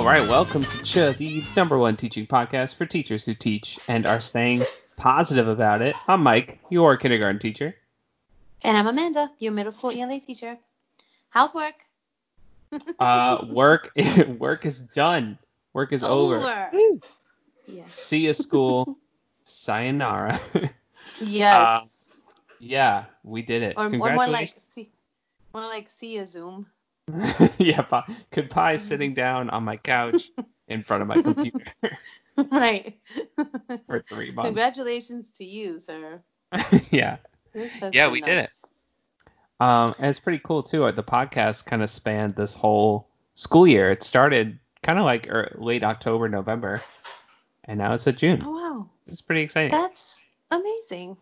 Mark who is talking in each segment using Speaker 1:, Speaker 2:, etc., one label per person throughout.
Speaker 1: All right, welcome to Ch, the number one teaching podcast for teachers who teach and are staying positive about it. I'm Mike, your kindergarten teacher.
Speaker 2: And I'm Amanda, your middle school ELA teacher. How's work?
Speaker 1: Uh, work work is done. Work is over.
Speaker 2: Over.
Speaker 1: See ya, school. Sayonara.
Speaker 2: Yes.
Speaker 1: Uh, yeah, we did it.
Speaker 2: or, or more like see, more like see a Zoom.
Speaker 1: yeah, could goodbye sitting down on my couch in front of my computer
Speaker 2: right.
Speaker 1: for three months.
Speaker 2: Congratulations to you, sir.
Speaker 1: yeah. Yeah,
Speaker 2: been
Speaker 1: we did it. Um, and it's pretty cool too. The podcast kind of spanned this whole school year. It started kind of like er, late October, November, and now it's at June.
Speaker 2: Oh wow,
Speaker 1: It's pretty exciting.
Speaker 2: that's amazing.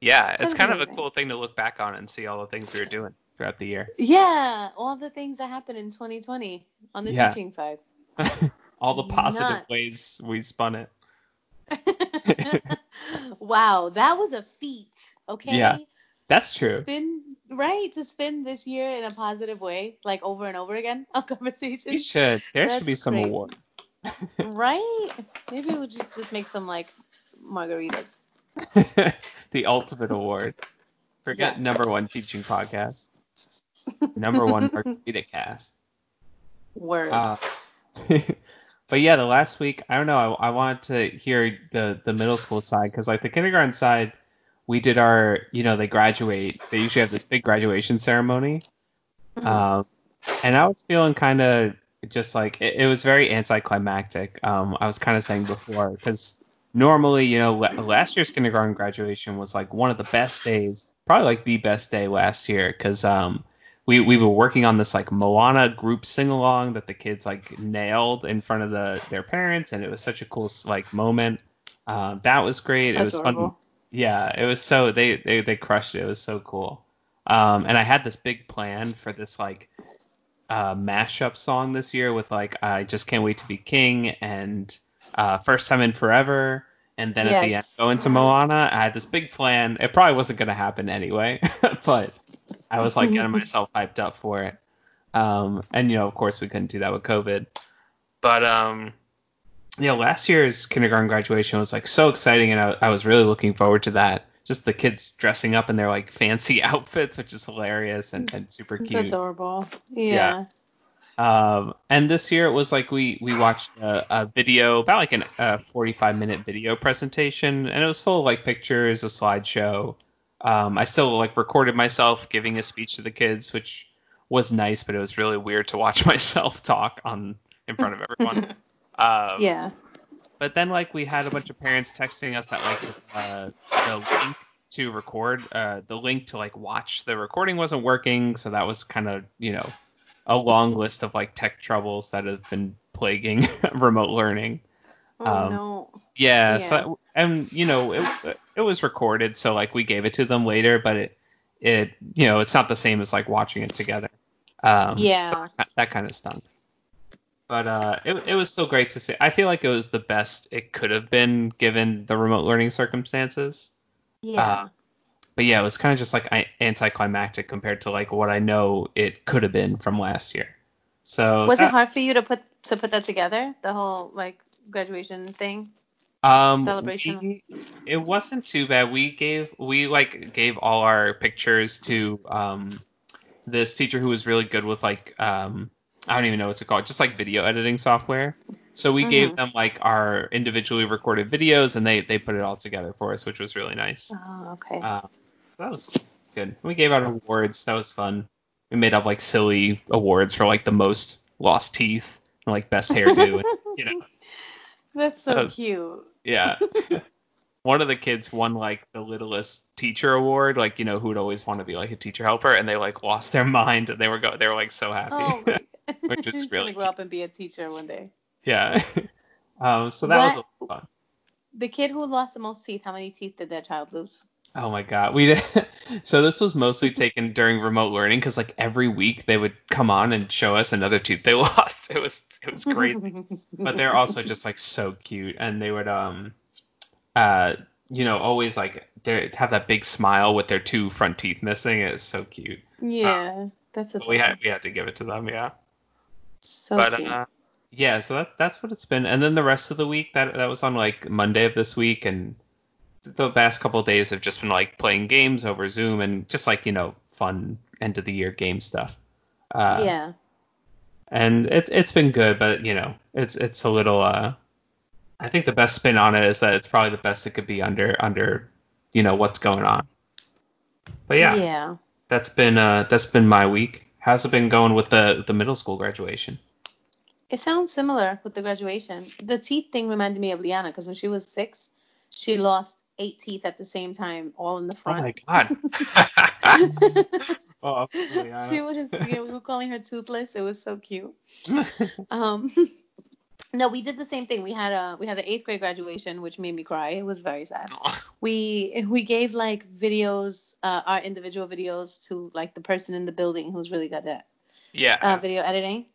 Speaker 1: yeah, it's
Speaker 2: that's
Speaker 1: kind of a cool thing to look back on and see all the things we were doing throughout the year.
Speaker 2: Yeah, all the things that happened in 2020 on the
Speaker 1: Yeah.
Speaker 2: teaching side.
Speaker 1: all the positive
Speaker 2: Nuts.
Speaker 1: ways we spun it.
Speaker 2: wow, that was a feat. Okay.
Speaker 1: Yeah, That's true.
Speaker 2: Spin right to spin this year in a positive way, like over and over again on
Speaker 1: You
Speaker 2: conversations.
Speaker 1: should. There should be some
Speaker 2: crazy.
Speaker 1: award.
Speaker 2: right? Maybe we'll just just make some like margaritas.
Speaker 1: the ultimate award. Forget
Speaker 2: Yes.
Speaker 1: number one teaching podcast. Number one margarita cast.
Speaker 2: Word.
Speaker 1: Uh, but yeah, the last week, I don't know. I, I wanted to hear the the middle school side because like the kindergarten side, we did our you know they graduate. They usually have this big graduation ceremony,
Speaker 2: Mhm.
Speaker 1: um, and I was feeling kind of just like it, it was very anticlimactic. Um, I was kind of saying before because normally you know la- last year's kindergarten graduation was like one of the best days, probably like the best day last year because um, we we were working on this like Moana group sing along that the kids like nailed in front of the their parents, and it was such a cool like moment. Um, that was great. it was fun. Yeah, it was so they they they crushed it. It was so cool. Um, and I had this big plan for this like uh, mashup song this year with like I just can't wait to be king and uh, first time in forever. And then at the end, go into Moana. I had this big plan. It probably wasn't going to happen anyway, but I was like getting myself hyped up for it. Um, and you know, of course, we couldn't do that with COVID. But um, yeah, last year's kindergarten graduation was like so exciting, and I, I was really looking forward to that. Just the kids dressing up in their like fancy outfits, which is hilarious and, and super cute.
Speaker 2: That's adorable. Yeah.
Speaker 1: Um, and this year it was like we we watched a, a video about like an, a 45 minute video presentation, and it was full of like pictures, a slideshow. Um, I still like recorded myself giving a speech to the kids, which was nice, but it was really weird to watch myself talk on in front of everyone. um,
Speaker 2: Yeah.
Speaker 1: but then like we had a bunch of parents texting us that like uh, the link to record uh, the link to like watch the recording wasn't working so that was kind of you know a long list of like tech troubles that have been plaguing remote learning
Speaker 2: Oh
Speaker 1: Um,
Speaker 2: no.
Speaker 1: yeah,
Speaker 2: Yeah.
Speaker 1: so and you know it, it was recorded so like we gave it to them later but it it you know it's not the same as like watching it together um
Speaker 2: Yeah.
Speaker 1: so that, that kind of stunk but uh it, it was still great to see i feel like it was the best it could have been given the remote learning circumstances
Speaker 2: Yeah.
Speaker 1: uh, but yeah it was kind of just like anticlimactic compared to like what i know it could have been from last year so
Speaker 2: was
Speaker 1: that-
Speaker 2: it hard for you to put to put that together? The whole like graduation thing?
Speaker 1: Um,
Speaker 2: celebration?
Speaker 1: we- it wasn't too bad. We gave we like gave all our pictures to um this teacher who was really good with like um I don't even know what's it called, just like video editing software. So we gave
Speaker 2: Mhm.
Speaker 1: them like our individually recorded videos, and they they put it all together for us, which was really nice.
Speaker 2: Oh, okay.
Speaker 1: Uh, that was good. We gave out awards. That was fun. We made up like silly awards for like the most lost teeth, and, like best hairdo. and, you know,
Speaker 2: That's so
Speaker 1: was-
Speaker 2: cute.
Speaker 1: yeah. One of the kids won like the littlest teacher award, like you know who would always want to be like a teacher helper, and they like lost their mind and they were go they were like so happy.
Speaker 2: Oh,
Speaker 1: Which is really
Speaker 2: grow up and be a teacher one day.
Speaker 1: yeah. um, so that was a
Speaker 2: What-
Speaker 1: lot fun.
Speaker 2: The kid who lost the most teeth, how many teeth did that child lose?
Speaker 1: Oh my god, we did. so this was mostly taken during remote learning because like every week they would come on and show us another tooth they lost. It was it was great. but they're also just like so cute and they would um uh you know always like they have that big smile with their two front teeth missing it's so cute
Speaker 2: yeah, that's a
Speaker 1: we had we had to give it to them yeah
Speaker 2: so
Speaker 1: but
Speaker 2: cute.
Speaker 1: uh yeah, so that that's what it's been. And then the rest of the week that that was on like Monday of this week, and the past couple of days have just been like playing games over Zoom and just like you know fun end of the year game stuff. Uh,
Speaker 2: yeah.
Speaker 1: and it's it's been good, but you know it's it's a little. Uh, I think the best spin on it is that it's probably the best it could be under under you know what's going on. But yeah,
Speaker 2: Yeah.
Speaker 1: that's been uh that's been my week. How's it been going with the the middle school graduation?
Speaker 2: It sounds similar with the graduation. The teeth thing reminded me of Liana because when she was six, she lost eight teeth at the same time, all in the front.
Speaker 1: Oh my god. oh,
Speaker 2: she was yeah, we were calling her toothless. It was so cute. Um, no, we did the same thing. We had a we had the eighth grade graduation, which made me cry. It was very sad. We we gave like videos, uh, our individual videos to like the person in the building who's really good at
Speaker 1: yeah.
Speaker 2: uh, video editing.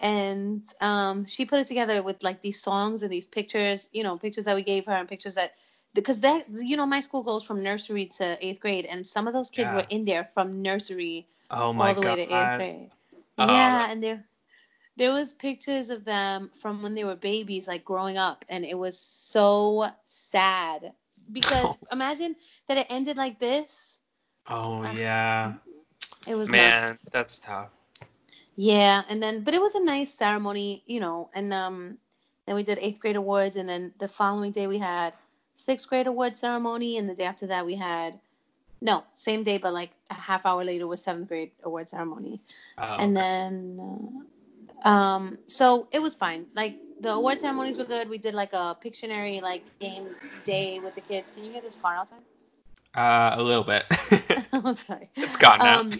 Speaker 2: And um, she put it together with like these songs and these pictures, you know, pictures that we gave her and pictures that because that you know my school goes from nursery to eighth grade, and some of those kids
Speaker 1: Yeah.
Speaker 2: were in there from nursery
Speaker 1: oh my
Speaker 2: all the
Speaker 1: god.
Speaker 2: way to eighth grade.
Speaker 1: Oh,
Speaker 2: yeah,
Speaker 1: that's-
Speaker 2: and there there was pictures of them from when they were babies, like growing up, and it was so sad because imagine that it ended like this.
Speaker 1: Oh yeah.
Speaker 2: It was
Speaker 1: Man,
Speaker 2: nuts.
Speaker 1: that's tough.
Speaker 2: Yeah, and then but it was a nice ceremony, you know, and um then we did eighth grade awards and then the following day we had sixth grade award ceremony and the day after that we had no, same day but like a half hour later was seventh grade award ceremony.
Speaker 1: Oh,
Speaker 2: and
Speaker 1: okay.
Speaker 2: then uh, um so it was fine. Like the award ceremonies were good. We did like a Pictionary like game day with the kids. Can you hear this car outside?
Speaker 1: uh, a little bit.
Speaker 2: oh sorry.
Speaker 1: it's gone now.
Speaker 2: Um,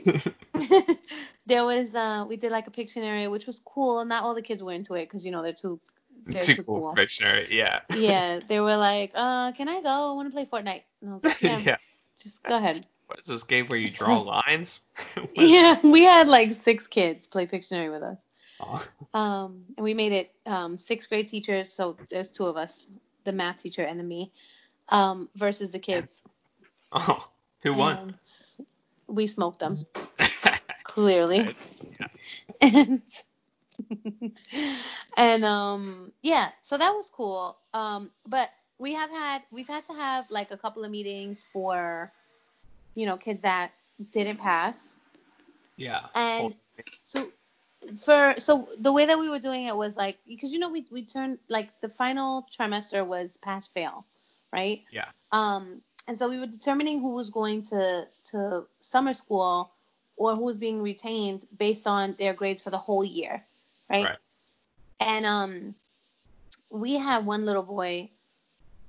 Speaker 2: there was uh we did like a Pictionary which was cool. And Not all the kids were into it because you know they're too
Speaker 1: Too cool
Speaker 2: cool.
Speaker 1: for dictionary. Yeah.
Speaker 2: yeah, they were like, uh, can I go? I want to play Fortnite. And I was like, yeah,
Speaker 1: yeah.
Speaker 2: just go ahead.
Speaker 1: What is this game where you draw lines?
Speaker 2: Yeah, we had like six kids play Pictionary with us.
Speaker 1: Oh,
Speaker 2: Um, and we made it um, sixth grade teachers, so there's two of us, the math teacher and then me, um, versus the kids.
Speaker 1: oh, who won?
Speaker 2: And we smoked them clearly,
Speaker 1: yeah.
Speaker 2: and and um, yeah, so that was cool. Um, but we have had we've had to have like a couple of meetings for, you know, kids that didn't pass.
Speaker 1: Yeah.
Speaker 2: And so for so the way that we were doing it was like because you know we we turned like the final trimester was pass fail, right?
Speaker 1: Yeah.
Speaker 2: Um and so we were determining who was going to to summer school or who was being retained based on their grades for the whole year, right?
Speaker 1: Right.
Speaker 2: And um we had one little boy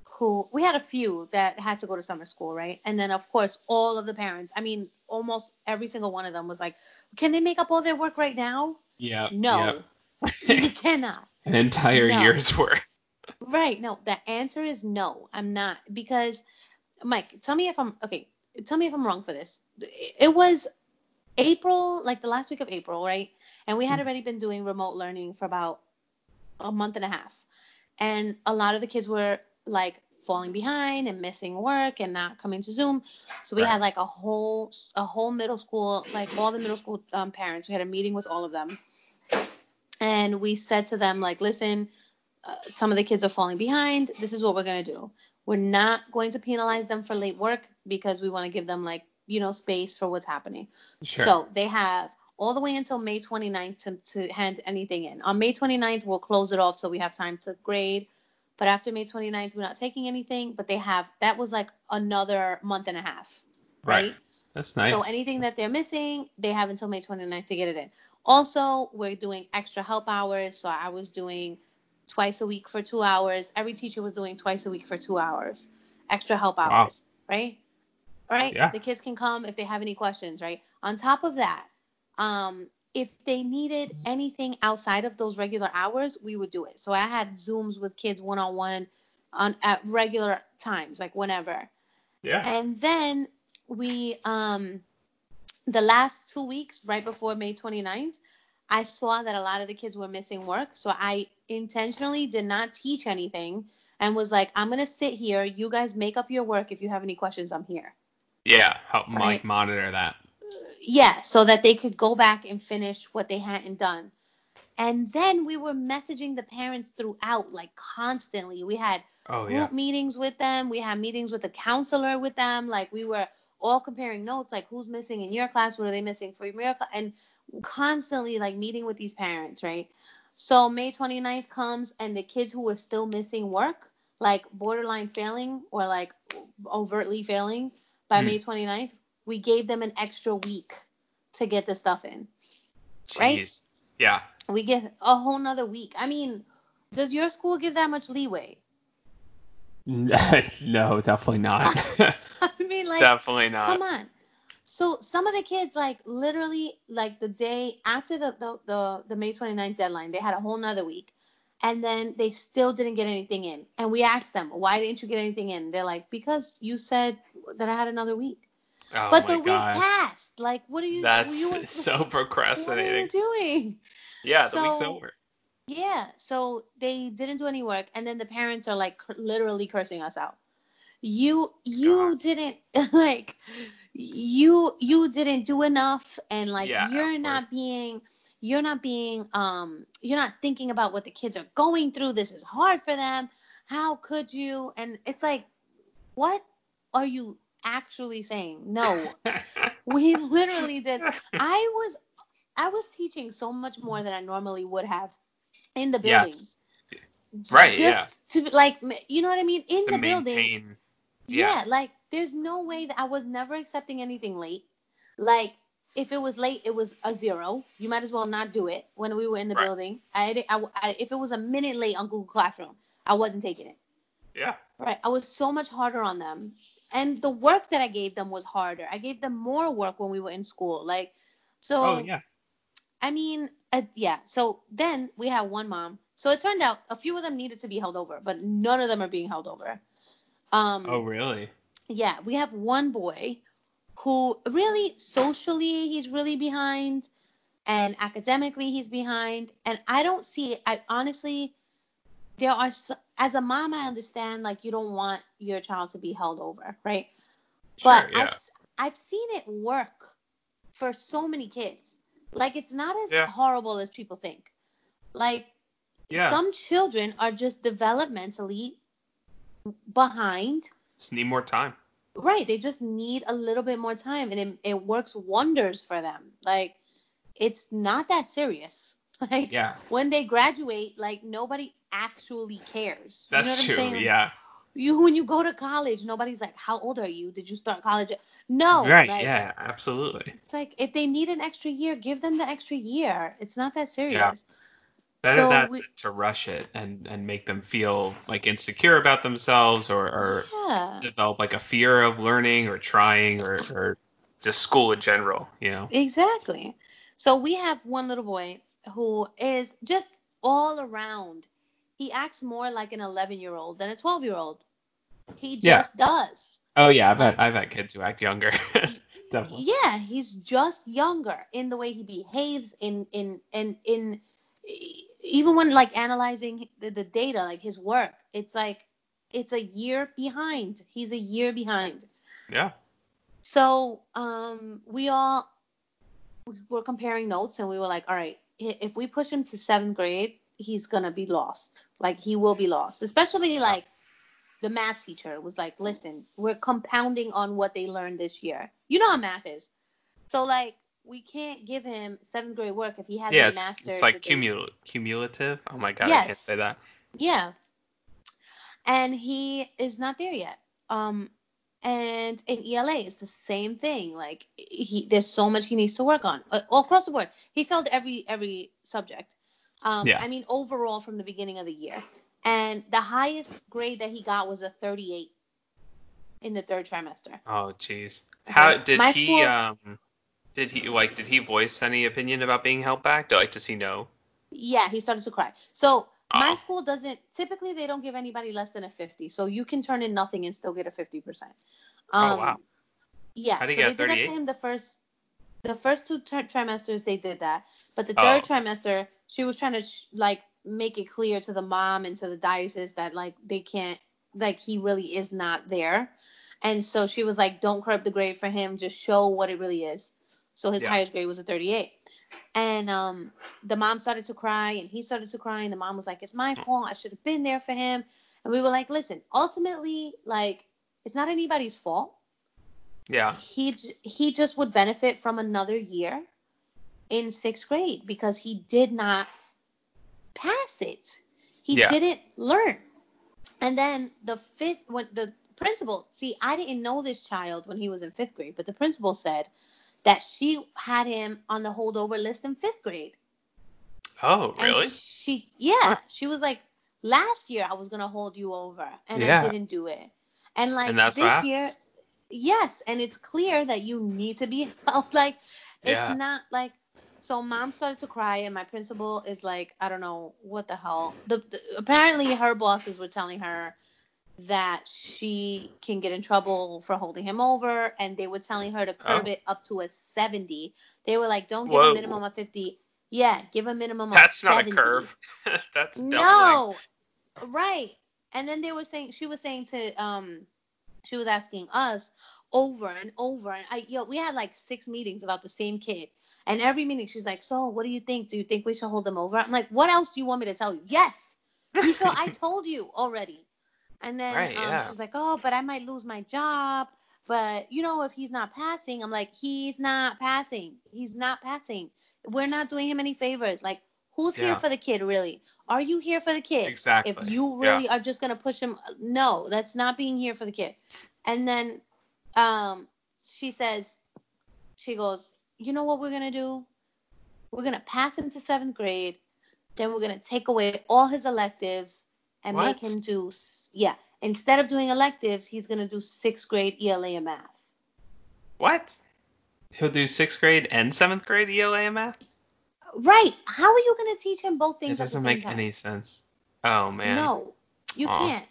Speaker 2: who we had a few that had to go to summer school, right? And then of course all of the parents, I mean almost every single one of them was like, "Can they make up all their work right now?"
Speaker 1: Yeah.
Speaker 2: No. you cannot.
Speaker 1: An entire
Speaker 2: No.
Speaker 1: year's worth.
Speaker 2: Right. No, the answer is no. I'm not because Mike, tell me if I'm okay. Tell me if I'm wrong for this. It was April, like the last week of April, right? And we had
Speaker 1: Mhm.
Speaker 2: already been doing remote learning for about a month and a half. And a lot of the kids were like falling behind and missing work and not coming to Zoom. So we
Speaker 1: Right.
Speaker 2: had like a whole a whole middle school, like all the middle school um, parents. We had a meeting with all of them, and we said to them like, listen, uh, some of the kids are falling behind. This is what we're gonna do. We're not going to penalize them for late work because we want to give them like you know space for what's happening.
Speaker 1: Sure.
Speaker 2: So they have all the way until May 29th to, to hand anything in. On May 29th, we'll close it off so we have time to grade. But after May 29th, we're not taking anything. But they have that was like another month and a half, right?
Speaker 1: Right. That's nice.
Speaker 2: So anything that they're missing, they have until May 29th to get it in. Also, we're doing extra help hours. So I was doing twice a week for two hours. Every teacher was doing twice a week for two hours, extra help
Speaker 1: Wow.
Speaker 2: hours, right? Right?
Speaker 1: Yeah.
Speaker 2: The kids can come if they have any questions, right? On top of that, um, if they needed anything outside of those regular hours, we would do it. So I had Zooms with kids one on one on at regular times, like whenever.
Speaker 1: yeah.
Speaker 2: And then we um the last two weeks right before May 29th, I saw that a lot of the kids were missing work. So I intentionally did not teach anything and was like, I'm gonna sit here. You guys make up your work. If you have any questions, I'm here.
Speaker 1: Yeah. Help
Speaker 2: Right.
Speaker 1: Mike monitor that.
Speaker 2: Yeah, so that they could go back and finish what they hadn't done. And then we were messaging the parents throughout, like constantly. We had
Speaker 1: Oh
Speaker 2: group
Speaker 1: yeah.
Speaker 2: meetings with them. We had meetings with the counselor with them. Like we were all comparing notes, like who's missing in your class, what are they missing for your class, and constantly like meeting with these parents, right? So May 29th comes and the kids who were still missing work, like borderline failing or like overtly failing by
Speaker 1: Hmm.
Speaker 2: May 29th, we gave them an extra week to get the stuff in. Right?
Speaker 1: Yeah.
Speaker 2: We get a whole nother week. I mean, does your school give that much leeway?
Speaker 1: no, definitely not.
Speaker 2: I mean, like,
Speaker 1: definitely not.
Speaker 2: Come on. So some of the kids, like literally, like the day after the the, the, the May 29th deadline, they had a whole nother week. And then they still didn't get anything in. And we asked them, why didn't you get anything in? They're like, because you said that I had another week.
Speaker 1: Oh
Speaker 2: but the week passed. Like, what are you,
Speaker 1: That's
Speaker 2: you were-
Speaker 1: so
Speaker 2: what are you doing?
Speaker 1: Yeah, the week's
Speaker 2: So-
Speaker 1: over.
Speaker 2: Yeah. So they didn't do any work. And then the parents are like cur- literally cursing us out. You, you
Speaker 1: God.
Speaker 2: didn't like, you, you didn't do enough. And like,
Speaker 1: Yeah,
Speaker 2: you're not being, you're not being, um, you're not thinking about what the kids are going through. This is hard for them. How could you? And it's like, what are you actually saying? No, we literally did. I was, I was teaching so much more than I normally would have in the building.
Speaker 1: yes. Right,
Speaker 2: Just to like, you know what I mean? In
Speaker 1: To
Speaker 2: the building. Yeah.
Speaker 1: yeah.
Speaker 2: like there's no way that I was never accepting anything late. Like if it was late, it was a zero. You might as well not do it when we were in the
Speaker 1: Right.
Speaker 2: building. I, I, I- if it was a minute late on Google Classroom, I wasn't taking it.
Speaker 1: Yeah.
Speaker 2: Right. I was so much harder on them. And the work that I gave them was harder. I gave them more work when we were in school. Like, so,
Speaker 1: Oh yeah.
Speaker 2: I mean, uh, yeah. So then we have one mom. So it turned out a few of them needed to be held over, but none of them are being held over. Um,
Speaker 1: Oh really?
Speaker 2: yeah, we have one boy who really socially he's really behind and academically he's behind and I don't see it I honestly there are as a mom I understand like you don't want your child to be held over, right?
Speaker 1: Sure.
Speaker 2: But
Speaker 1: yeah.
Speaker 2: I've I've seen it work for so many kids. Like it's not as
Speaker 1: Yeah.
Speaker 2: horrible as people think. Like
Speaker 1: Yeah.
Speaker 2: some children are just developmentally behind
Speaker 1: Just need more time.
Speaker 2: Right. They just need a little bit more time and it, it works wonders for them. Like, it's not that serious. Like,
Speaker 1: Yeah.
Speaker 2: when they graduate, like, nobody actually cares.
Speaker 1: That's
Speaker 2: you know what
Speaker 1: true. Yeah.
Speaker 2: You, when you go to college, nobody's like, how old are you? Did you start college? No.
Speaker 1: right.
Speaker 2: like,
Speaker 1: yeah. Absolutely.
Speaker 2: It's like, if they need an extra year, give them the extra year. It's not that serious.
Speaker 1: Better
Speaker 2: So
Speaker 1: that
Speaker 2: we-
Speaker 1: to rush it and and make them feel like insecure about themselves or or
Speaker 2: Yeah.
Speaker 1: develop like a fear of learning or trying or or just school in general. You know.
Speaker 2: Exactly. So we have one little boy who is just all around. He acts more like an 11 year old than a 12 year old. He
Speaker 1: Yeah.
Speaker 2: just does.
Speaker 1: Oh yeah. I've had I've had kids who act younger. Definitely.
Speaker 2: Yeah, he's just younger in the way he behaves in in in in even when like analyzing the, the data, like his work, it's like it's a year behind. He's a year behind.
Speaker 1: Yeah.
Speaker 2: So um, we all we were comparing notes, and we were like, all right, if we push him to seventh grade, he's gonna be lost. Like he will be lost, especially like the math teacher was like, listen, we're compounding on what they learned this year. You know how math is. So like we can't give him seventh grade work if he hasn't
Speaker 1: Yeah. It's,
Speaker 2: mastered.
Speaker 1: it's like cumul- cumulative. Oh my god. I can't say that.
Speaker 2: Yeah. And he is not there yet. Um and in ELA it's the same thing. Like he there's so much he needs to work on. Uh, all across the board. He failed every every subject. Um
Speaker 1: Yeah.
Speaker 2: I mean overall from the beginning of the year. And the highest grade that he got was a 38 in the third trimester.
Speaker 1: Oh jeez. How did
Speaker 2: My
Speaker 1: he
Speaker 2: school-
Speaker 1: um did he like did he voice any opinion about being held back? Do like does he know?
Speaker 2: Yeah, he started to cry. So my
Speaker 1: Oh.
Speaker 2: school doesn't typically they don't give anybody less than a 50. So you can turn in nothing and still get a 50%. Um,
Speaker 1: Oh, wow.
Speaker 2: Yeah, so they did that to him the first the first two ter- trimesters they did that. But the
Speaker 1: Oh.
Speaker 2: third trimester she was trying to sh- like make it clear to the mom and to the diocese that like they can't like he really is not there. And so she was like don't corrupt the grade for him, just show what it really is. So his
Speaker 1: Yeah.
Speaker 2: highest grade was a 38. And um, the mom started to cry, and he started to cry, and the mom was like, "It's my fault. I should have been there for him." And we were like, "Listen, ultimately, like, it's not anybody's fault.
Speaker 1: Yeah.
Speaker 2: He j- he just would benefit from another year in sixth grade because he did not pass it. He
Speaker 1: Yeah.
Speaker 2: didn't learn. And then the fifth, when the principal, see, I didn't know this child when he was in fifth grade, but the principal said that she had him on the holdover list in fifth grade.
Speaker 1: Oh,
Speaker 2: And
Speaker 1: really?
Speaker 2: she, yeah,
Speaker 1: Huh.
Speaker 2: she was like, last year I was gonna hold you over, and
Speaker 1: Yeah.
Speaker 2: I didn't do it. And like
Speaker 1: And
Speaker 2: this year, yes, and it's clear that you need to be helped. Like, it's
Speaker 1: Yeah.
Speaker 2: not like. So mom started to cry, and my principal is like, I don't know what the hell. The, the apparently her bosses were telling her that she can get in trouble for holding him over, and they were telling her to curb
Speaker 1: Oh.
Speaker 2: it up to a seventy. They were like, don't give
Speaker 1: Whoa.
Speaker 2: a minimum of fifty. Yeah, give a minimum of
Speaker 1: That's not a curve. That's.
Speaker 2: No, right. And then they were saying she was saying to um, she was asking us over and over, and I yo we had like six meetings about the same kid, and every meeting she's like, so what do you think? Do you think we should hold them over? I'm like, what else do you want me to tell you? Yes, you should. I told you already. And then
Speaker 1: Right,
Speaker 2: um,
Speaker 1: yeah.
Speaker 2: she was like, oh, but I might lose my job. But you know, if he's not passing, I'm like, he's not passing. He's not passing. We're not doing him any favors. Like, who's here for the kid, really? Are you here for the kid?
Speaker 1: Exactly.
Speaker 2: If you
Speaker 1: Yeah.
Speaker 2: really are just gonna push him, no, that's not being here for the kid. And then, um, she says, she goes, you know what we're gonna do? We're gonna pass him to seventh grade. Then we're gonna take away all his electives and make him do, yeah. Instead of doing electives, he's gonna do sixth grade ELA and math.
Speaker 1: What? He'll do sixth grade and seventh grade ELA and math?
Speaker 2: Right? How are you gonna teach him both
Speaker 1: It
Speaker 2: things at the
Speaker 1: doesn't make
Speaker 2: time?
Speaker 1: any sense. Oh man.
Speaker 2: No, you
Speaker 1: Aw.
Speaker 2: can't.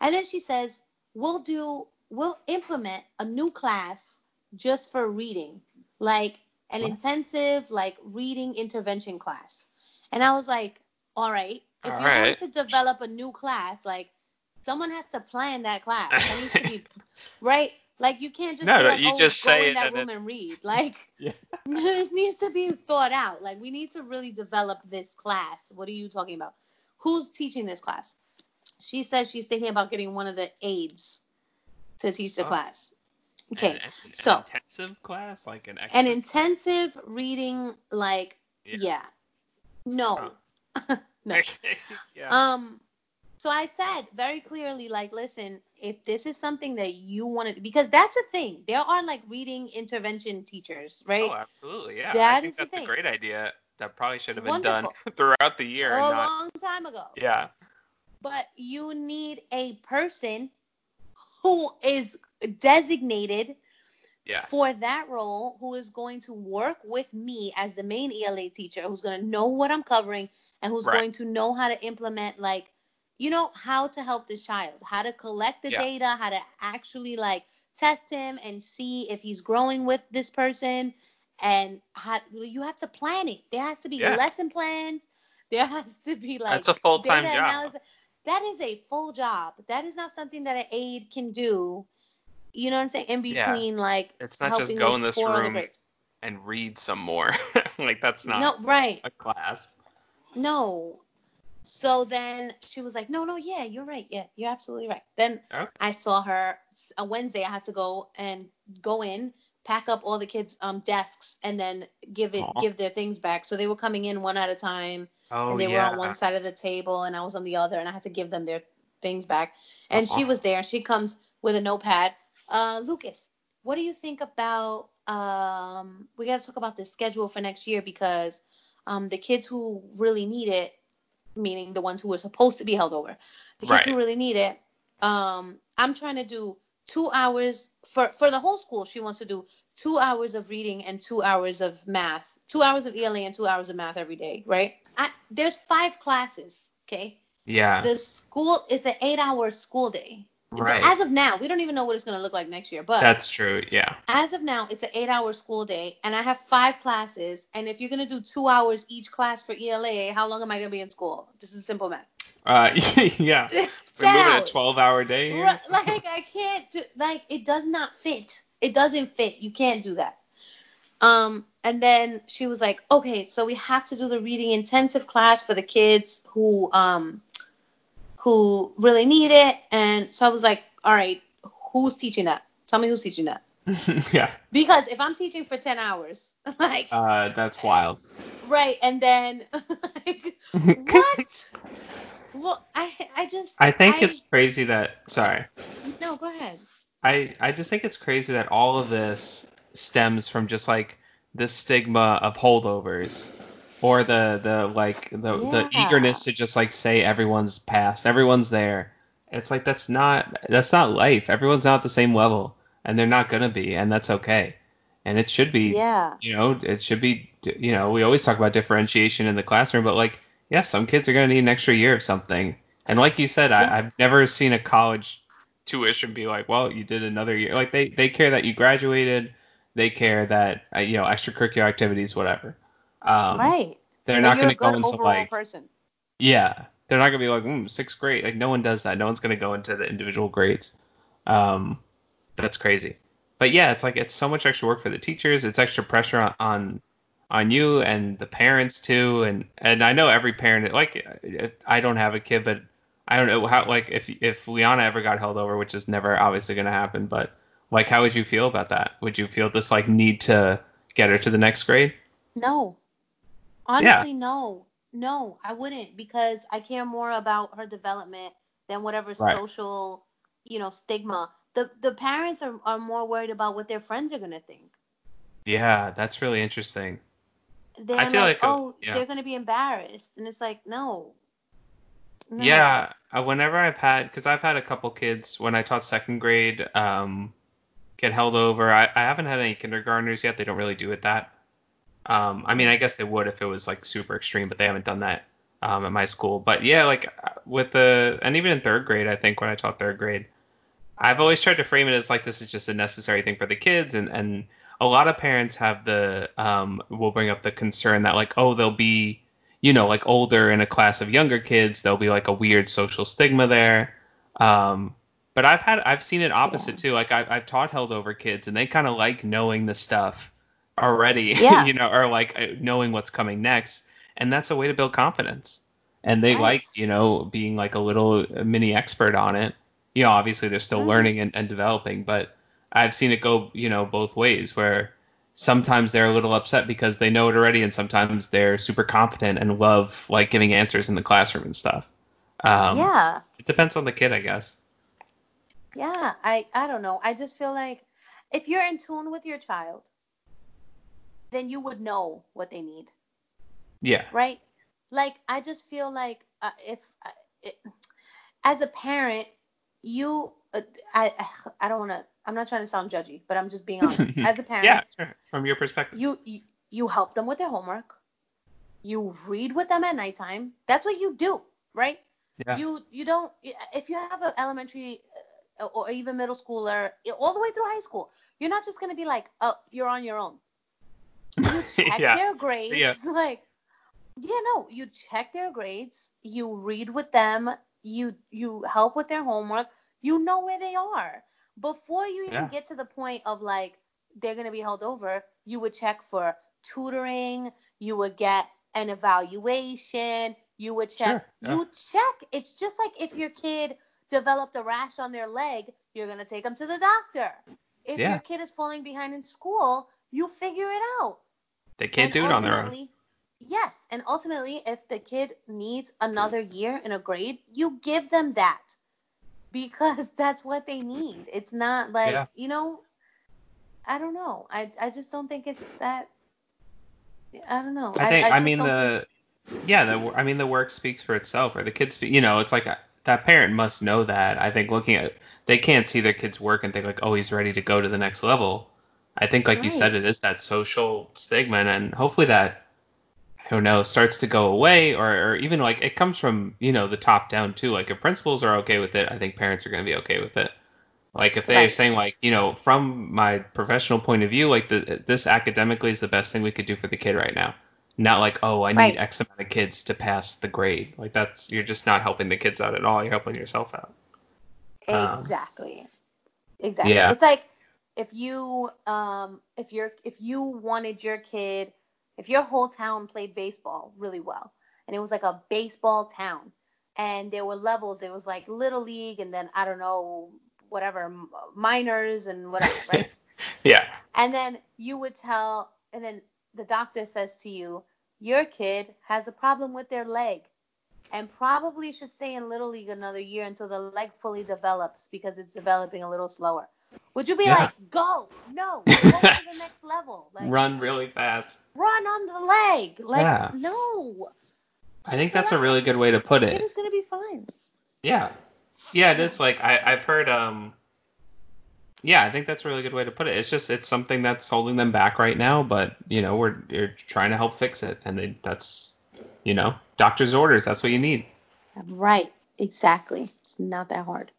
Speaker 2: And then she says, "We'll do, we'll implement a new class just for reading, like an
Speaker 1: What?
Speaker 2: intensive, like reading intervention class." And I was like, "All right, if
Speaker 1: All
Speaker 2: you're going to develop a new class, like someone has to plan that class. That needs to be right." Like you can't just
Speaker 1: No,
Speaker 2: like,
Speaker 1: you
Speaker 2: oh,
Speaker 1: just
Speaker 2: go
Speaker 1: say
Speaker 2: in
Speaker 1: it
Speaker 2: that room and read. Like
Speaker 1: Yeah.
Speaker 2: this needs to be thought out. Like we need to really develop this class. What are you talking about? Who's teaching this class? She says she's thinking about getting one of the aides to teach the
Speaker 1: Oh.
Speaker 2: class. Okay,
Speaker 1: An, an
Speaker 2: so-
Speaker 1: intensive class, like an extra.
Speaker 2: an intensive reading, like
Speaker 1: Yeah.
Speaker 2: yeah, no, oh. no.
Speaker 1: yeah.
Speaker 2: Um, so I said very clearly, like, listen, if this is something that you wanted, because that's a thing. There are like reading intervention teachers, right?
Speaker 1: oh, absolutely. Yeah. I think that's a great idea. That probably should have
Speaker 2: It's
Speaker 1: been done throughout the year
Speaker 2: a
Speaker 1: not.
Speaker 2: long time ago.
Speaker 1: Yeah.
Speaker 2: But you need a person who is designated
Speaker 1: Yes.
Speaker 2: for that role, who is going to work with me as the main ELA teacher, who's going to know what I'm covering and who's
Speaker 1: Right.
Speaker 2: going to know how to implement, like, you know, how to help this child, how to collect the
Speaker 1: Yeah.
Speaker 2: data, how to actually like test him and see if he's growing with this person. And how you have to plan it. There has to be
Speaker 1: Yeah.
Speaker 2: lesson plans. There has to be like
Speaker 1: That's a full-time job.
Speaker 2: analysis. That is a full job. That is not something that an aide can do. You know what I'm saying? In
Speaker 1: Yeah.
Speaker 2: between, like
Speaker 1: It's not just
Speaker 2: helping
Speaker 1: go in this room and read some more. like that's not
Speaker 2: No, right.
Speaker 1: a class.
Speaker 2: No. So then she was like, "No, no, yeah, you're right. Yeah, you're absolutely right." Then
Speaker 1: Okay.
Speaker 2: I saw her a Wednesday. I had to go and go in, pack up all the kids' um desks, and then give it
Speaker 1: Aw.
Speaker 2: give their things back. So they were coming in one at a time,
Speaker 1: Oh
Speaker 2: and they
Speaker 1: yeah.
Speaker 2: were on one side of the table, and I was on the other, and I had to give them their things back. And she was there. She comes with a notepad. Uh, Lucas, what do you think about? Um, we got to talk about the schedule for next year because um, the kids who really need it, meaning the ones who were supposed to be held over, the kids who really need it. Um, I'm trying to do two hours for for the whole school. She wants to do two hours of reading and two hours of math, two hours of ELA and two hours of math every day. Right? I, there's five classes. Okay.
Speaker 1: Yeah.
Speaker 2: The school is an eight-hour school day.
Speaker 1: Right.
Speaker 2: As of now, we don't even know what it's going to look like next year, but
Speaker 1: That's true. Yeah.
Speaker 2: as of now, it's an eight hour school day, and I have five classes. And if you're going to do two hours each class for ELA, how long am I going to be in school? This is simple math.
Speaker 1: Uh, yeah. Moving a 12 hour day.
Speaker 2: Right, like, I can't do, like, it does not fit. It doesn't fit. You can't do that. Um, and then she was like, "Okay, so we have to do the reading intensive class for the kids who um who really need it." And so I was like, "All right, who's teaching that? Tell me who's teaching that."
Speaker 1: yeah.
Speaker 2: Because if I'm teaching for 10 hours, like
Speaker 1: Uh, that's wild.
Speaker 2: right, and then like what? Well, I I just
Speaker 1: I think it's crazy that. Sorry.
Speaker 2: no. Go ahead.
Speaker 1: I I just think it's crazy that all of this stems from just like the stigma of holdovers or the the like the the eagerness to just like say everyone's passed, everyone's there. It's like that's not that's not life. Everyone's not at the same level and they're not going to be and that's okay. And it should be
Speaker 2: Yeah.
Speaker 1: you know, it should be you know, we always talk about differentiation in the classroom, but like yeah, some kids are going to need an extra year of something. And like you said,
Speaker 2: Yes.
Speaker 1: I, I've never seen a college tuition be like, well, you did another year. Like they, they care that you graduated. They care that uh, you know extracurricular activities, whatever. Um,
Speaker 2: right.
Speaker 1: They're not going to go into like
Speaker 2: person.
Speaker 1: yeah, they're not going to be like mm, sixth grade. Like no one does that. No one's going to go into the individual grades. Um, that's crazy. But yeah, it's like it's so much extra work for the teachers. It's extra pressure on on, on you and the parents too. And and I know every parent like I don't have a kid, but I don't know how like if if Liana ever got held over, which is never obviously going to happen, but like how would you feel about that? Would you feel this like need to get her to the next grade?
Speaker 2: No. Honestly, no. No, I wouldn't because I care more about her development than whatever
Speaker 1: Right.
Speaker 2: social, you know, stigma. The the parents are, are more worried about what their friends are gonna think.
Speaker 1: Yeah, that's really interesting.
Speaker 2: They're
Speaker 1: I feel
Speaker 2: like,
Speaker 1: like, uh,
Speaker 2: oh,
Speaker 1: yeah.
Speaker 2: they're gonna be embarrassed, and it's like, no. No.
Speaker 1: Yeah, uh, whenever I've had, because I've had a couple kids when I taught second grade, um, get held over. I, I haven't had any kindergartners yet. They don't really do it that. Um, I mean, I guess they would if it was like super extreme, but they haven't done that um, at my school. But yeah, like with the, and even in third grade, I think when I taught third grade, I've always tried to frame it as like this is just a necessary thing for the kids, and and a lot of parents have the um, will bring up the concern that like oh they'll be you know like older in a class of younger kids there'll be like a weird social stigma there. Um, but I've had I've seen it opposite too. Like I've I've taught held over kids, and they kind of like knowing the stuff already,
Speaker 2: Yeah.
Speaker 1: you know, or like uh, knowing what's coming next, and that's a way to build confidence. And they
Speaker 2: Right.
Speaker 1: like you know being like a little mini expert on it you know, obviously they're still
Speaker 2: Right.
Speaker 1: learning and, and developing, but I've seen it go, you know, both ways where sometimes they're a little upset because they know it already and sometimes they're super confident and love like giving answers in the classroom and stuff. Um,
Speaker 2: yeah.
Speaker 1: It depends on the kid, I guess.
Speaker 2: Yeah. I I don't know. I just feel like if you're in tune with your child, then you would know what they need.
Speaker 1: Yeah.
Speaker 2: right? Like I just feel like uh, if uh, it, as a parent, you uh, I I don't want to. I'm not trying to sound judgy, but I'm just being honest. As a parent,
Speaker 1: Yeah, sure. From your perspective.
Speaker 2: you, you you help them with their homework. You read with them at nighttime. That's what you do, right?
Speaker 1: Yeah.
Speaker 2: You you don't if you have an elementary uh, or even middle schooler all the way through high school, you're not just gonna be like, oh, you're on your own. You check
Speaker 1: Yeah.
Speaker 2: their grades, like yeah, no, you check their grades, you read with them, you you help with their homework, you know where they are. Before you even
Speaker 1: Yeah.
Speaker 2: get to the point of like they're gonna be held over, you would check for tutoring, you would get an evaluation, you would check
Speaker 1: Sure, yeah.
Speaker 2: you check. It's just like if your kid developed a rash on their leg, you're gonna take them to the doctor. If
Speaker 1: Yeah.
Speaker 2: your kid is falling behind in school, you figure it out.
Speaker 1: They can't
Speaker 2: And
Speaker 1: do it on their own.
Speaker 2: Yes, and ultimately, if the kid needs another year in a grade, you give them that because that's what they need. It's not like
Speaker 1: Yeah.
Speaker 2: you know, I don't know. I I just don't think it's that. I don't know.
Speaker 1: I think I,
Speaker 2: just
Speaker 1: mean
Speaker 2: don't
Speaker 1: the yeah the I mean the work speaks for itself or the kids you know it's like uh, that parent must know that I think looking at they can't see their kids work and think like oh he's ready to go to the next level I think like you said it is that social stigma and hopefully that I don't know starts to go away or, or even like it comes from you know the top down too like if principals are okay with it I think parents are going to be okay with it like if they're saying like you know from my professional point of view like the, this academically is the best thing we could do for the kid right now not like oh i need
Speaker 2: Right.
Speaker 1: x amount of kids to pass the grade like that's you're just not helping the kids out at all you're helping yourself out um,
Speaker 2: Exactly. Exactly.
Speaker 1: yeah.
Speaker 2: It's like if you um if you're if you wanted your kid if your whole town played baseball really well and it was like a baseball town and there were levels it was like little league and then i don't know whatever minors and whatever right
Speaker 1: Yeah.
Speaker 2: and then you would tell and then the doctor says to you your kid has a problem with their leg and probably should stay in little league another year until the leg fully develops because it's developing a little slower would you be
Speaker 1: Yeah.
Speaker 2: like go no go to the next level like
Speaker 1: Run really fast.
Speaker 2: run on the leg like
Speaker 1: Yeah.
Speaker 2: no
Speaker 1: I think that's a really good way to put
Speaker 2: it.
Speaker 1: it.
Speaker 2: is gonna be fine
Speaker 1: Yeah. Yeah, it is like I, I've heard um yeah, I think that's a really good way to put it. It's just it's something that's holding them back right now, but you know, we're you're trying to help fix it and they that's you know, doctor's orders, that's what you need.
Speaker 2: Right, exactly. It's not that hard.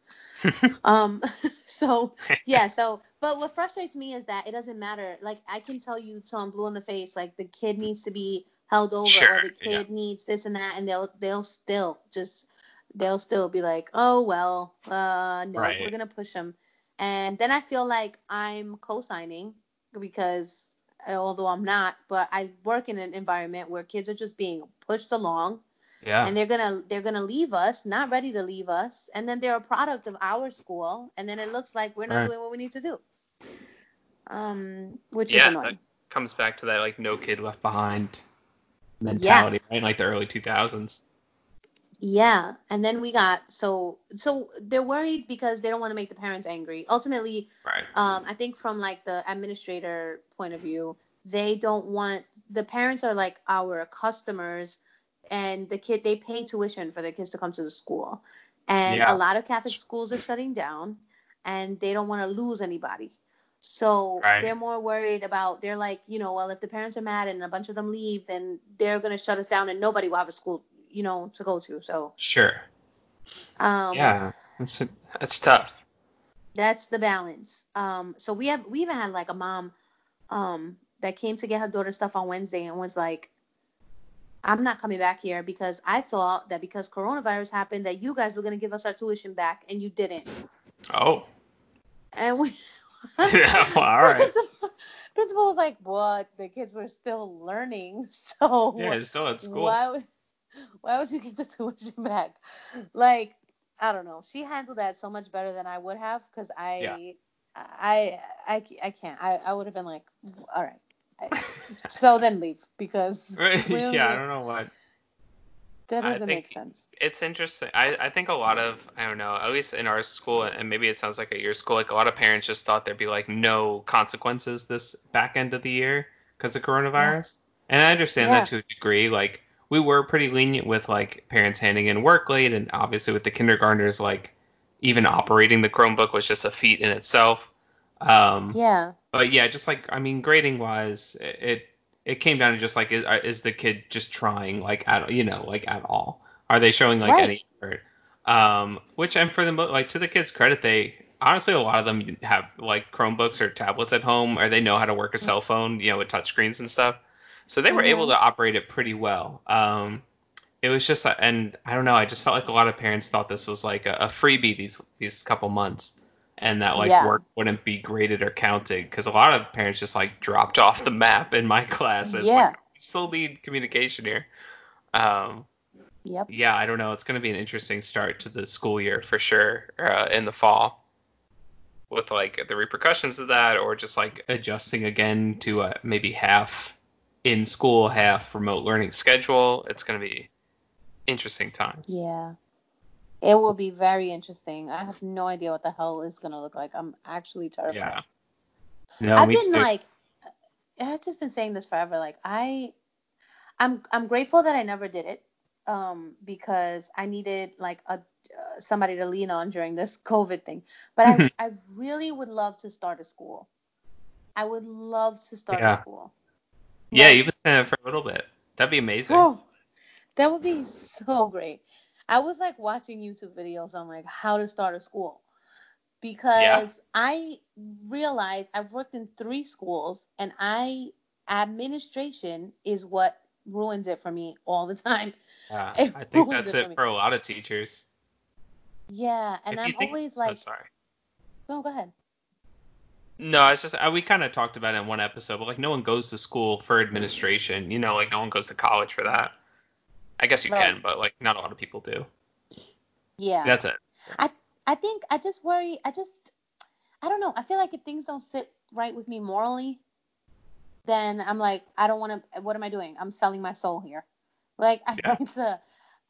Speaker 2: Um, so yeah, so but what frustrates me is that it doesn't matter. Like I can tell you till I'm blue in the face, like the kid needs to be held over
Speaker 1: Sure,
Speaker 2: or the kid needs this and that, and they'll they'll still just they'll still be like, oh well, uh, no,
Speaker 1: Right.
Speaker 2: we're gonna push them, and then I feel like I'm co-signing because although I'm not, but I work in an environment where kids are just being pushed along
Speaker 1: Yeah.
Speaker 2: and they're gonna they're gonna leave us not ready to leave us and then they're a product of our school and then it looks like we're not
Speaker 1: Right.
Speaker 2: doing what we need to do um which
Speaker 1: Yeah,
Speaker 2: is annoying
Speaker 1: Comes back to that like no kid left behind mentality, right? Like the early two thousands.
Speaker 2: yeah and then we got so so they're worried because they don't want to make the parents angry ultimately
Speaker 1: Right.
Speaker 2: um i think from like the administrator point of view they don't want the parents are like our customers and the kid they pay tuition for their kids to come to the school and
Speaker 1: Yeah.
Speaker 2: a lot of catholic schools are shutting down and they don't want to lose anybody so
Speaker 1: Right.
Speaker 2: they're more worried about they're like you know well if the parents are mad and a bunch of them leave then they're going to shut us down and nobody will have a school you know to go to so
Speaker 1: Sure.
Speaker 2: um
Speaker 1: yeah. That's that's tough.
Speaker 2: that's the balance. Um, so we have we even had like a mom um that came to get her daughter stuff on Wednesday and was like, I'm not coming back here because I thought that because coronavirus happened that you guys were gonna give us our tuition back and you didn't.
Speaker 1: Oh.
Speaker 2: And we
Speaker 1: yeah, well, all right.
Speaker 2: principal, principal was like, What? The kids were still learning, so
Speaker 1: Yeah, it's still at school.
Speaker 2: why would why would you give the tuition back? Like, I don't know. She handled that so much better than I would have because I,
Speaker 1: Yeah.
Speaker 2: I, I, I can't. I, I would have been like, all right. So then leave because
Speaker 1: yeah, I don't know what.
Speaker 2: that doesn't make sense.
Speaker 1: It's interesting. I, I think a lot of I don't know, at least in our school, and maybe it sounds like at your school, like a lot of parents just thought there'd be like no consequences this back end of the year because of coronavirus. And I understand
Speaker 2: Yeah.
Speaker 1: that to a degree. Like we were pretty lenient with like parents handing in work late, and obviously with the kindergartners, like even operating the Chromebook was just a feat in itself. Um,
Speaker 2: Yeah.
Speaker 1: but yeah, just like I mean, grading wise, it it, it came down to just like is, uh, is the kid just trying like at you know like at all? Are they showing like
Speaker 2: Right.
Speaker 1: any effort? Um, which and for the mo- like to the kids' credit, they honestly a lot of them have like Chromebooks or tablets at home, or they know how to work a cell phone, you know, with touchscreens and stuff. So they were
Speaker 2: Mhm.
Speaker 1: able to operate it pretty well. Um, it was just, and I don't know, I just felt like a lot of parents thought this was like a, a freebie these these couple months, and that like
Speaker 2: Yeah.
Speaker 1: work wouldn't be graded or counted because a lot of parents just like dropped off the map in my class. It's
Speaker 2: Yeah.
Speaker 1: like still need communication here. Um,
Speaker 2: Yep.
Speaker 1: yeah, I don't know. It's going to be an interesting start to the school year for sure uh, in the fall, with like the repercussions of that, or just like adjusting again to a maybe half in school, half remote learning schedule. It's going to be interesting times.
Speaker 2: Yeah. It will be very interesting. I have no idea what the hell is gonna look like. I'm actually terrified.
Speaker 1: Yeah. No,
Speaker 2: I've been
Speaker 1: too.
Speaker 2: like, I've just been saying this forever. Like I, I'm I'm grateful that I never did it, um, because I needed like a uh, somebody to lean on during this COVID thing. But I I really would love to start a school. I would love to start
Speaker 1: Yeah.
Speaker 2: a school.
Speaker 1: yeah,
Speaker 2: Like,
Speaker 1: you've been saying it for a little bit. That'd be amazing.
Speaker 2: Oh, that would be so great. I was like watching YouTube videos on like how to start a school because I realized I've worked in three schools and I administration is what ruins it for me all the time.
Speaker 1: Yeah, I think that's
Speaker 2: it
Speaker 1: it
Speaker 2: for
Speaker 1: a lot of teachers.
Speaker 2: Yeah, and
Speaker 1: If
Speaker 2: I'm
Speaker 1: think-
Speaker 2: always
Speaker 1: oh,
Speaker 2: like,
Speaker 1: sorry.
Speaker 2: no, go ahead.
Speaker 1: No, it's just uh, we kind of talked about it in one episode, but like no one goes to school for administration. You know, like no one goes to college for that. I guess you
Speaker 2: Right.
Speaker 1: can, but like not a lot of people do.
Speaker 2: Yeah.
Speaker 1: That's it.
Speaker 2: I I think I just worry. I just, I don't know. I feel like if things don't sit right with me morally, then I'm like, I don't want to. What am I doing? I'm selling my soul here. Like I
Speaker 1: Yeah.
Speaker 2: need to.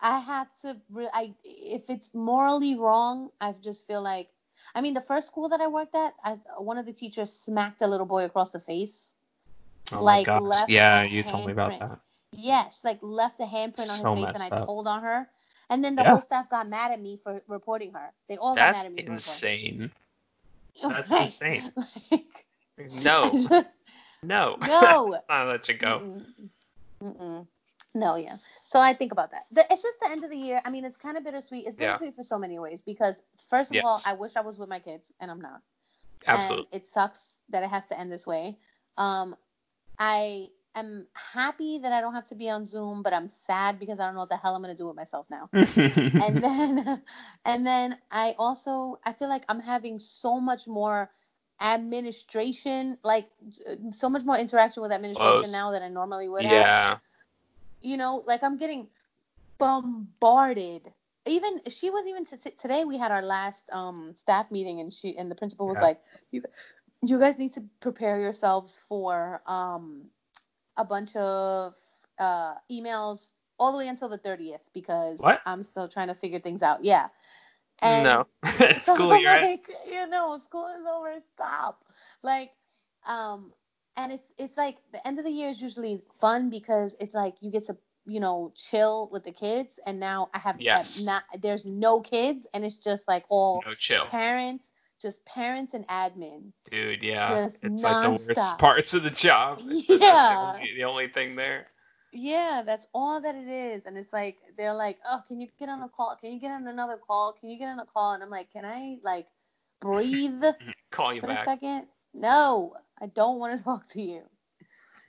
Speaker 2: I have to. Re- I if it's morally wrong, I just feel like. I mean, the first school that I worked at, I, one of the teachers smacked a little boy across the face.
Speaker 1: Oh
Speaker 2: Like,
Speaker 1: my gosh. Yeah,
Speaker 2: a
Speaker 1: you told me about
Speaker 2: handprint.
Speaker 1: that.
Speaker 2: Yes, like left a handprint on his face, and I
Speaker 1: up.
Speaker 2: told on her. And then the
Speaker 1: Yeah.
Speaker 2: whole staff got mad at me for reporting her. They all
Speaker 1: That's
Speaker 2: got mad at me
Speaker 1: insane. That's
Speaker 2: Right.
Speaker 1: insane.
Speaker 2: Like,
Speaker 1: No,
Speaker 2: just,
Speaker 1: no,
Speaker 2: no.
Speaker 1: I'll let you go.
Speaker 2: Mm-mm. Mm-mm. No, yeah. So I think about that. The, it's just the end of the year. I mean, it's kind of bittersweet. It's
Speaker 1: Yeah.
Speaker 2: bittersweet for so many ways because, first of
Speaker 1: Yes.
Speaker 2: all, I wish I was with my kids, and I'm not.
Speaker 1: Absolutely.
Speaker 2: And it sucks that it has to end this way. Um, I am happy that I don't have to be on Zoom, but I'm sad because I don't know what the hell I'm going to do with myself now. and then and then I also I feel like I'm having so much more administration like so much more interaction with administration
Speaker 1: Close.
Speaker 2: now than I normally would have
Speaker 1: yeah.
Speaker 2: you know like I'm getting bombarded even she was even t- today we had our last um staff meeting and she and the principal was
Speaker 1: Yeah.
Speaker 2: like you you guys need to prepare yourselves for um a bunch of uh emails all the way until the 30th because
Speaker 1: What?
Speaker 2: I'm still trying to figure things out. Yeah.
Speaker 1: And no.
Speaker 2: so
Speaker 1: School
Speaker 2: I'm
Speaker 1: year.
Speaker 2: you know, school is over. Stop. Like, um, and it's it's like the end of the year is usually fun because it's like you get to you know chill with the kids, and now I have
Speaker 1: Yes.
Speaker 2: not there's no kids, and it's just like all
Speaker 1: No chill.
Speaker 2: parents, just parents and admin.
Speaker 1: Dude, yeah.
Speaker 2: Just
Speaker 1: it's like the worst parts of the job.
Speaker 2: Yeah.
Speaker 1: the only, the only thing there.
Speaker 2: Yeah, that's all that it is. And it's like they're like, "Oh, can you get on a call? Can you get on another call? Can you get on a call?" And I'm like, "Can I like breathe
Speaker 1: Call you
Speaker 2: for a second? No, I don't want to talk to you.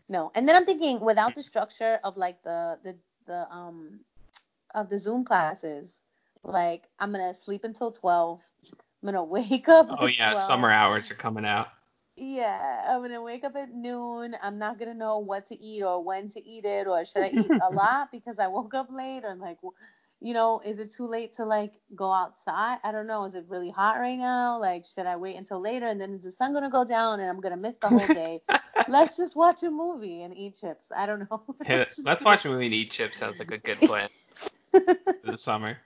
Speaker 2: No." And then I'm thinking without the structure of like the the the um of the Zoom classes, like I'm going to sleep until 12. I'm going to wake up
Speaker 1: Oh yeah,
Speaker 2: 12.
Speaker 1: summer hours are coming out.
Speaker 2: Yeah, I'm gonna wake up at noon. I'm not gonna know what to eat or when to eat it, or should I eat a lot because I woke up late, or like, you know, is it too late to like go outside? I don't know. Is it really hot right now? Like, should I wait until later and then is the sun gonna go down and I'm gonna miss the whole day? Let's just watch a movie and eat chips. I don't know.
Speaker 1: Hey, let's, let's watch a movie and eat chips. Sounds like a good plan for the summer.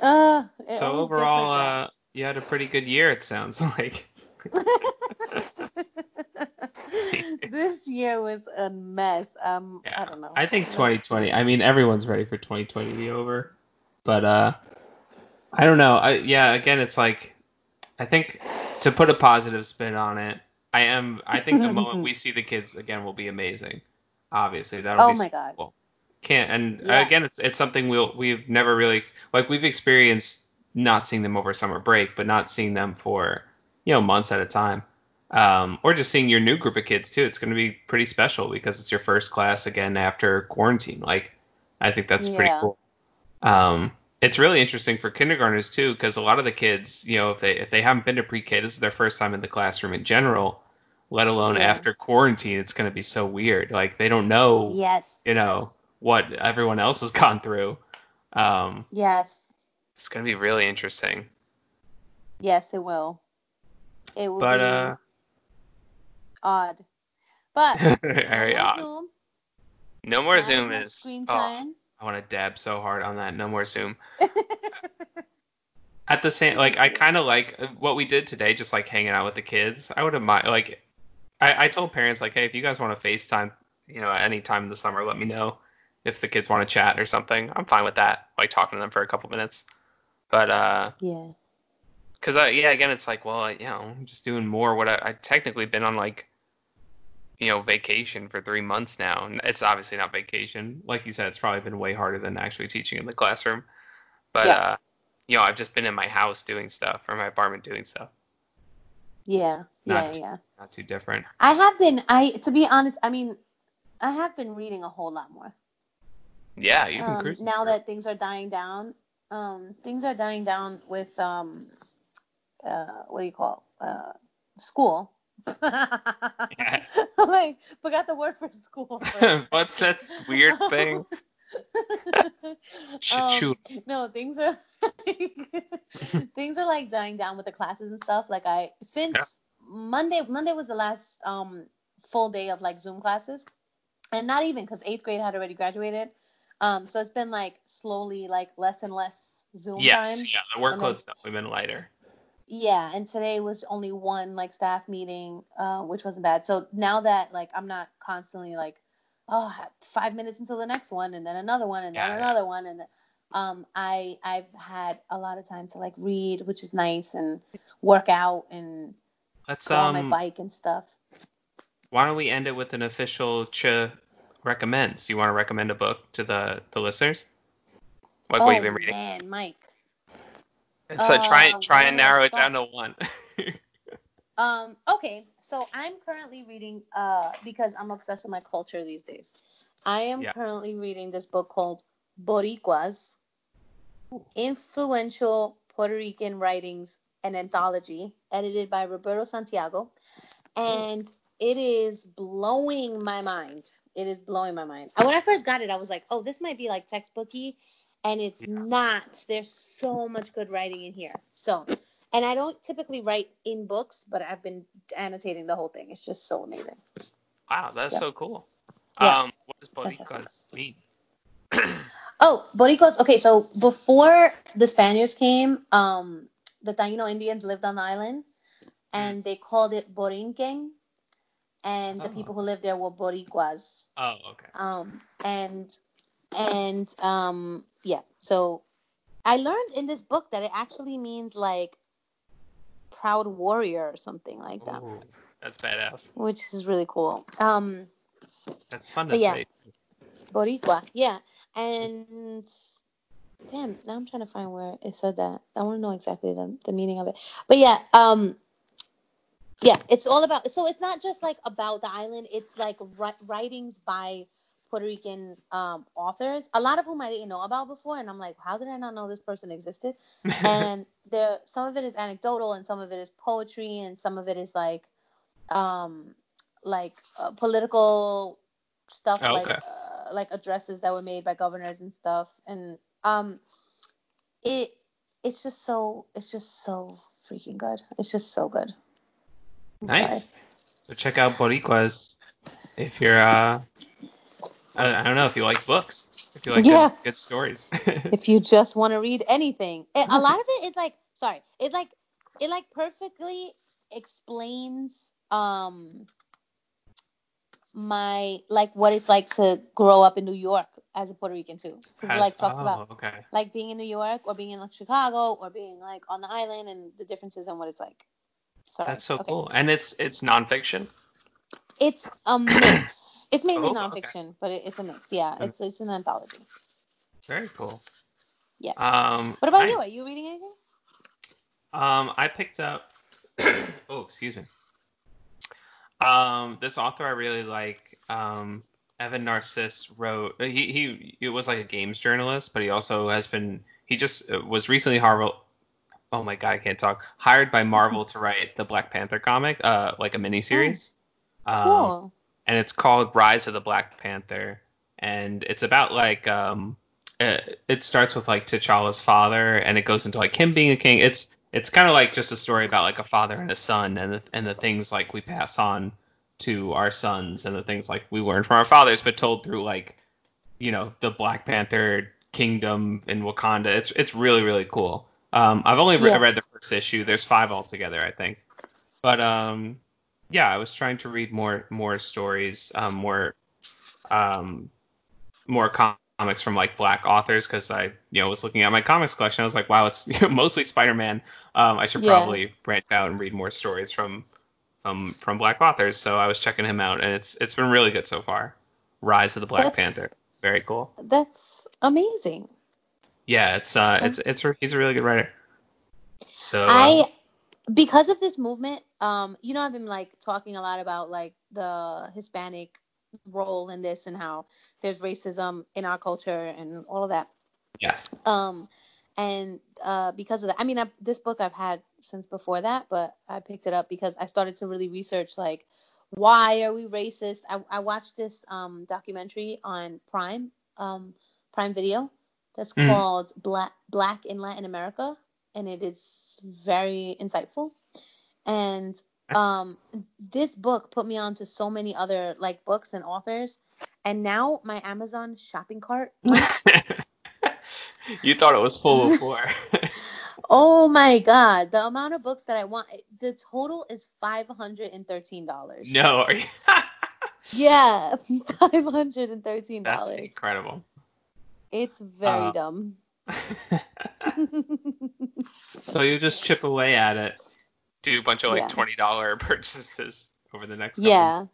Speaker 2: Uh,
Speaker 1: So overall,
Speaker 2: like
Speaker 1: uh, you had a pretty good year. It sounds like.
Speaker 2: this year was a mess. Um, I don't know.
Speaker 1: I think 2020. I mean, everyone's ready for 2020 to be over, but uh, I don't know. I yeah, again, it's like, I think to put a positive spin on it, I am. I think the moment we see the kids again will be amazing. Obviously, that'll
Speaker 2: Oh
Speaker 1: be
Speaker 2: my
Speaker 1: so
Speaker 2: God.
Speaker 1: cool. Can't and
Speaker 2: Yes.
Speaker 1: again, it's it's something we'll we've never really like we've experienced not seeing them over summer break, but not seeing them for you know months at a time. Um, or just seeing your new group of kids too. It's going to be pretty special because it's your first class again after quarantine. Like, I think that's pretty cool. Um, it's really interesting for kindergartners too because a lot of the kids, you know, if they if they haven't been to pre-K, this is their first time in the classroom in general. Let alone
Speaker 2: Yeah.
Speaker 1: after quarantine, it's going to be so weird. Like they don't know,
Speaker 2: Yes.
Speaker 1: you know, what everyone else has gone through. Um,
Speaker 2: Yes.
Speaker 1: It's going to be really interesting.
Speaker 2: Yes, it will. It will
Speaker 1: But
Speaker 2: be
Speaker 1: uh,
Speaker 2: odd. But no
Speaker 1: very
Speaker 2: more
Speaker 1: odd.
Speaker 2: Zoom.
Speaker 1: No more
Speaker 2: as
Speaker 1: Zoom is.
Speaker 2: screen
Speaker 1: Oh,
Speaker 2: time.
Speaker 1: I want to dab so hard on that. No more Zoom. At the same, like I kind of like uh, what we did today, just like hanging out with the kids. I would have mind like, I, I told parents like, hey, if you guys want to FaceTime, you know, at any time in the summer, let me know. If the kids want to chat or something, I'm fine with that. Like talking to them for a couple minutes. But uh,
Speaker 2: Yeah.
Speaker 1: because I yeah, again, it's like, well, I, you know, I'm just doing more. What I, I technically been on like, you know, vacation for three months now. And it's obviously not vacation. Like you said, it's probably been way harder than actually teaching in the classroom. But
Speaker 2: Yeah.
Speaker 1: uh, you know, I've just been in my house doing stuff or my apartment doing stuff.
Speaker 2: Yeah.
Speaker 1: It's
Speaker 2: Yeah.
Speaker 1: not-
Speaker 2: Yeah.
Speaker 1: Not too different.
Speaker 2: I have been. I to be honest. I mean, I have been reading a whole lot more.
Speaker 1: Yeah, you've been
Speaker 2: Um,
Speaker 1: cruising.
Speaker 2: now that things are dying down. Um, things are dying down with um, uh, what do you call it? uh, school. yeah. like forgot the word for school.
Speaker 1: What's that weird thing?
Speaker 2: um, no, things are like, things are like dying down with the classes and stuff. Like I since yeah. Monday, Monday was the last um full day of like Zoom classes, and not even because eighth grade had already graduated. Um, so it's been like slowly like less and less Zoom
Speaker 1: yes,
Speaker 2: time.
Speaker 1: yeah, the workload's definitely been lighter.
Speaker 2: Yeah, and today was only one like staff meeting, uh, which wasn't bad. So now that like I'm not constantly like, oh, five minutes until the next one, and then another one, and yeah, then another yeah. one, and um, I I've had a lot of time to like read, which is nice, and work out and
Speaker 1: Let's,
Speaker 2: go
Speaker 1: um,
Speaker 2: on my bike and stuff.
Speaker 1: Why don't we end it with an official Ch recommends? You want to recommend a book to the the listeners?
Speaker 2: Like oh, what you've been reading? man, Mike.
Speaker 1: And so uh, try try and narrow it down to one.
Speaker 2: um. Okay. So I'm currently reading uh because I'm obsessed with my culture these days. I am yeah. currently reading this book called Boricuas, Influential Puerto Rican Writings, an anthology, edited by Roberto Santiago, and it is blowing my mind. It is blowing my mind. When I first got it, I was like, "Oh, this might be like textbooky," and it's yeah. not. There's so much good writing in here. So, and I don't typically write in books, but I've been annotating the whole thing. It's just so amazing.
Speaker 1: Wow, that's yeah. so cool. Yeah. Um, what does Boricuas mean?
Speaker 2: oh, Boricuas. Okay, so before the Spaniards came, um, the Taino Indians lived on the island, mm. and they called it Borinquen, and the oh. people who lived there were Boricuas.
Speaker 1: Oh, okay.
Speaker 2: Um, and and um, yeah. So I learned in this book that it actually means like proud warrior or something like that. Ooh,
Speaker 1: that's badass.
Speaker 2: Which is really cool. Um,
Speaker 1: that's fun to yeah. say.
Speaker 2: Boricua, yeah, and damn, now I'm trying to find where it said that. I want to know exactly the, the meaning of it. But yeah, um, yeah, it's all about. So it's not just like about the island. It's like writings by Puerto Rican um, authors, a lot of whom I didn't know about before, and I'm like, how did I not know this person existed? and there, some of it is anecdotal, and some of it is poetry, and some of it is like, um, like uh, political stuff, oh, okay. like uh, like addresses that were made by governors and stuff, and um, it it's just so it's just so freaking good. It's just so good.
Speaker 1: Nice. Sorry. So check out Boricuas if you're uh I, I don't know if you like books. If you like yeah. good, good stories.
Speaker 2: if you just want to read anything, it, a lot of it is like sorry, it like it like perfectly explains um my like what it's like to grow up in New York as a Puerto Rican too, because it like talks oh, about
Speaker 1: okay.
Speaker 2: like being in New York or being in like, Chicago or being like on the island and the differences and what it's like.
Speaker 1: Sorry. That's so okay. cool, and it's it's nonfiction.
Speaker 2: It's a mix. It's mainly oh, nonfiction, okay. but it, it's a mix. Yeah, it's it's an anthology.
Speaker 1: Very cool.
Speaker 2: Yeah.
Speaker 1: Um,
Speaker 2: what about nice. you? Are you reading anything?
Speaker 1: Um, I picked up. oh, excuse me. Um, this author I really like. Um, Evan Narcisse wrote. He he. It was like a games journalist, but he also has been. He just uh, was recently Harvard. Oh my god, I can't talk. Hired by Marvel to write the Black Panther comic, uh, like a miniseries.
Speaker 2: Um, cool.
Speaker 1: and it's called Rise of the Black Panther, and it's about like um, it, it starts with like T'Challa's father, and it goes into like him being a king. It's it's kind of like just a story about like a father and a son, and the, and the things like we pass on to our sons, and the things like we learned from our fathers, but told through like you know the Black Panther kingdom in Wakanda. It's it's really really cool. Um, I've only re- yeah. read the first issue. There's five altogether, I think. But um, yeah, I was trying to read more more stories, um, more um, more comics from like black authors because I you know was looking at my comics collection. I was like, wow, it's mostly Spider Man. Um, I should yeah. probably branch out and read more stories from um, from black authors. So I was checking him out, and it's it's been really good so far. Rise of the Black that's, Panther, very cool.
Speaker 2: That's amazing.
Speaker 1: Yeah, it's uh, it's it's he's a really good writer. So
Speaker 2: I uh, because of this movement, um, you know, I've been like talking a lot about like the Hispanic role in this and how there's racism in our culture and all of that.
Speaker 1: Yes.
Speaker 2: Um, and uh, because of that, I mean, I, this book I've had since before that, but I picked it up because I started to really research like why are we racist. I, I watched this um, documentary on Prime um, Prime Video that's
Speaker 1: Mm.
Speaker 2: called Black Black in Latin America, and it is very insightful. And um, this book put me on to so many other like books and authors, and now my Amazon shopping cart
Speaker 1: you thought it was full before.
Speaker 2: Oh my god, the amount of books that I want. The total is five hundred and thirteen dollars.
Speaker 1: no?
Speaker 2: Yeah, five hundred and thirteen dollars.
Speaker 1: That's incredible.
Speaker 2: It's very
Speaker 1: Uh,
Speaker 2: dumb.
Speaker 1: so you just chip away at it, do a bunch of like
Speaker 2: Yeah.
Speaker 1: twenty dollar purchases over the next. couple
Speaker 2: yeah,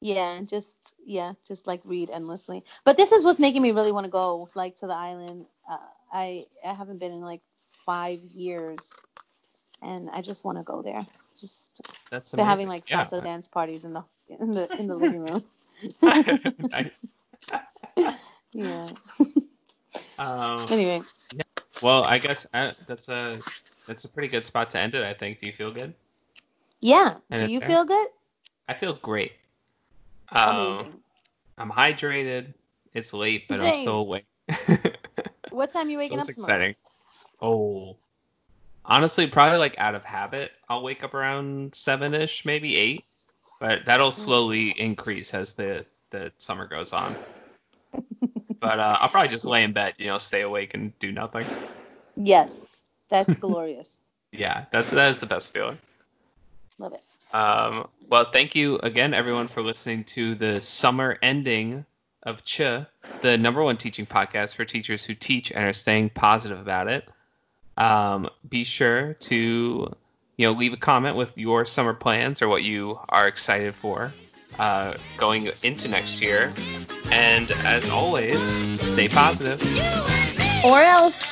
Speaker 2: yeah, just yeah, just like read endlessly. But this is what's making me really want to go like to the island. Uh, I I haven't been in like five years, and I just want to go there. Just
Speaker 1: That's
Speaker 2: they're having like salsa dance parties in the in the in the living room.
Speaker 1: Nice.
Speaker 2: Yeah.
Speaker 1: Um,
Speaker 2: Anyway,
Speaker 1: well, I guess uh, that's a that's a pretty good spot to end it. I think. Do you feel good?
Speaker 2: yeah.
Speaker 1: And
Speaker 2: Do you
Speaker 1: fair.
Speaker 2: feel good?
Speaker 1: I feel great. Um,
Speaker 2: Amazing.
Speaker 1: I'm hydrated. It's late, but I'm still awake.
Speaker 2: What time are you
Speaker 1: so
Speaker 2: waking
Speaker 1: it's
Speaker 2: up tomorrow?
Speaker 1: exciting. Oh, honestly, probably like out of habit, I'll wake up around seven ish, maybe eight. But that'll
Speaker 2: Mm.
Speaker 1: slowly increase as the the summer goes on. But uh, I'll probably just lay in bed, you know, stay awake and do nothing.
Speaker 2: Yes, that's glorious.
Speaker 1: Yeah, that's that is the best feeling.
Speaker 2: Love it.
Speaker 1: Um, well, thank you again, everyone, for listening to the summer ending of Ch, the number one teaching podcast for teachers who teach and are staying positive about it. Um, be sure to, you know, leave a comment with your summer plans or what you are excited for uh, going into next year. And as always, stay positive.
Speaker 2: Or else.